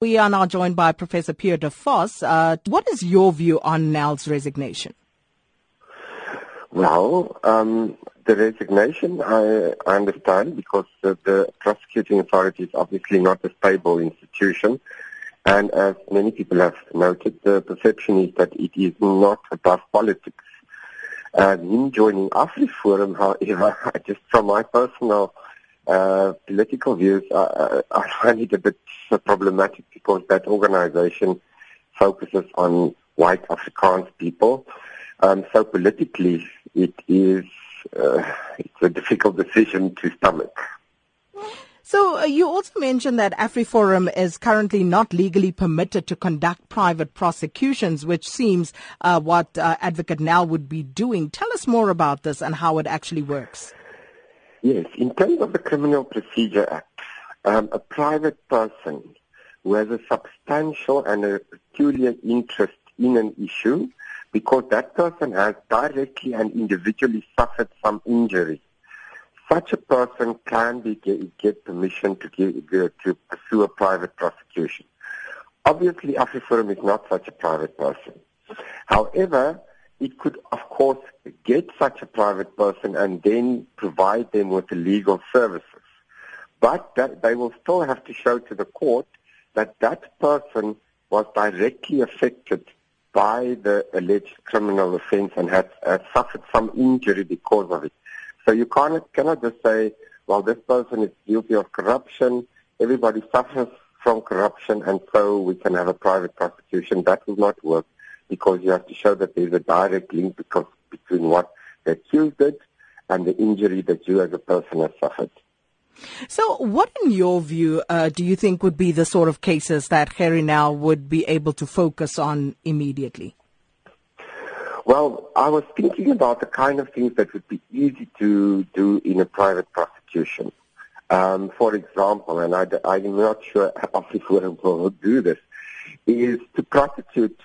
We are now joined by Professor Pierre de. Uh, what is your view on Nel's resignation? Well, um, the resignation, I, I understand, because the, prosecuting authority is obviously not a stable institution. And as many people have noted, the perception is that it is not above politics. And him joining AfriForum, however, just from my personal uh, political views, I, I find it a bit problematic because that organization focuses on white Afrikaans people. Um, so politically, it is uh, it's a difficult decision to stomach. So uh, you also mentioned that AfriForum is currently not legally permitted to conduct private prosecutions, which seems uh, what uh, Advocate Nel would be doing. Tell us more about this and how it actually works. Yes, in terms of the Criminal Procedure Act, um, a private person who has a substantial and a peculiar interest in an issue because that person has directly and individually suffered some injury. Such a person can be get, get permission to, give, to pursue a private prosecution. Obviously, AfriForum is not such a private person. However, it could, of course, get such a private person and then provide them with the legal services. But that they will still have to show to the court that that person was directly affected by the alleged criminal offense and had, had suffered some injury because of it. So you cannot, cannot just say, well, this person is guilty of corruption, everybody suffers from corruption, and so we can have a private prosecution. That will not work because you have to show that there's a direct link because, between what the accused did and the injury that you as a person have suffered. So, what, in your view, uh, do you think would be the sort of cases that Gerrie Nel would be able to focus on immediately? Well, I was thinking about the kind of things that would be easy to do in a private prosecution. Um, for example, and I, am not sure if we will do this, is to prosecute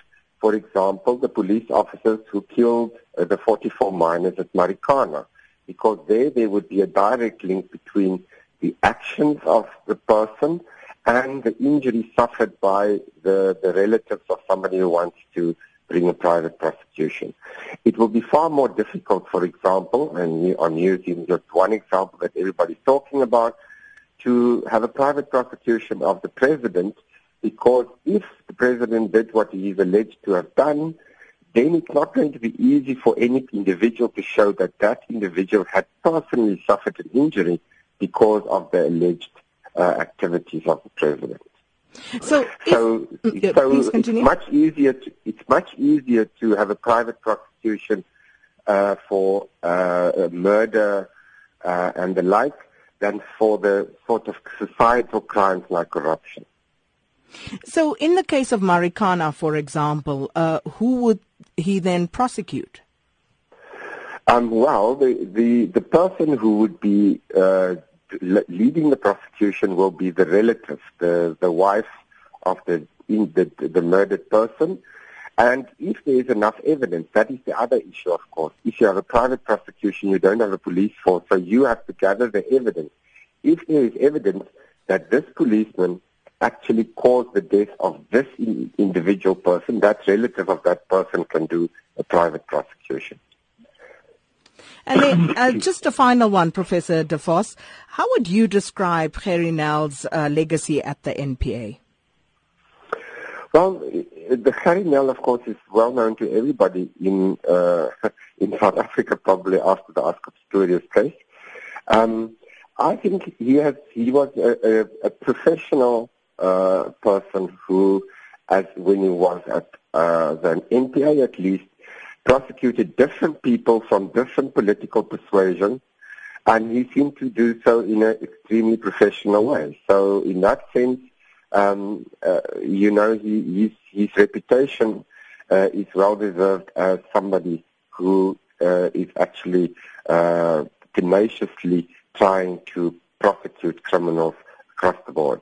for example, the police officers who killed uh, the 44 miners at Marikana, because there there would be a direct link between the actions of the person and the injury suffered by the, the relatives of somebody who wants to bring a private prosecution. It will be far more difficult, for example, and I'm using just one example that everybody's talking about, to have a private prosecution of the president because if the president did what he is alleged to have done, then it's not going to be easy for any individual to show that that individual had personally suffered an injury because of the alleged uh, activities of the president. So, so, if, so it's much easier. To, it's much easier to have a private prosecution uh, for uh, murder uh, and the like than for the sort of societal crimes like corruption. So, in the case of Marikana, for example, uh, who would he then prosecute? Um, well, the, the, the person who would be uh, leading the prosecution will be the relative, the, the wife of the, the, the murdered person. And if there is enough evidence, that is the other issue, of course. If you have a private prosecution, you don't have a police force, so you have to gather the evidence. If there is evidence that this policeman actually caused the death of this individual person, that relative of that person can do a private prosecution. And then, uh, just a final one, Professor De Vos. How would you describe Gerrie Nel's uh, legacy at the NPA? Well, the Gerrie Nel, of course, is well known to everybody in uh, in South Africa, probably after the Oscar Pistorius case. Um, I think he has he was a, a, a professional uh, person who, as when he was at uh, the NPA at least, prosecuted different people from different political persuasions, and he seemed to do so in an extremely professional way. So in that sense, um, uh, you know, he, his, his reputation uh, is well deserved as somebody who uh, is actually uh, tenaciously trying to prosecute criminals across the board.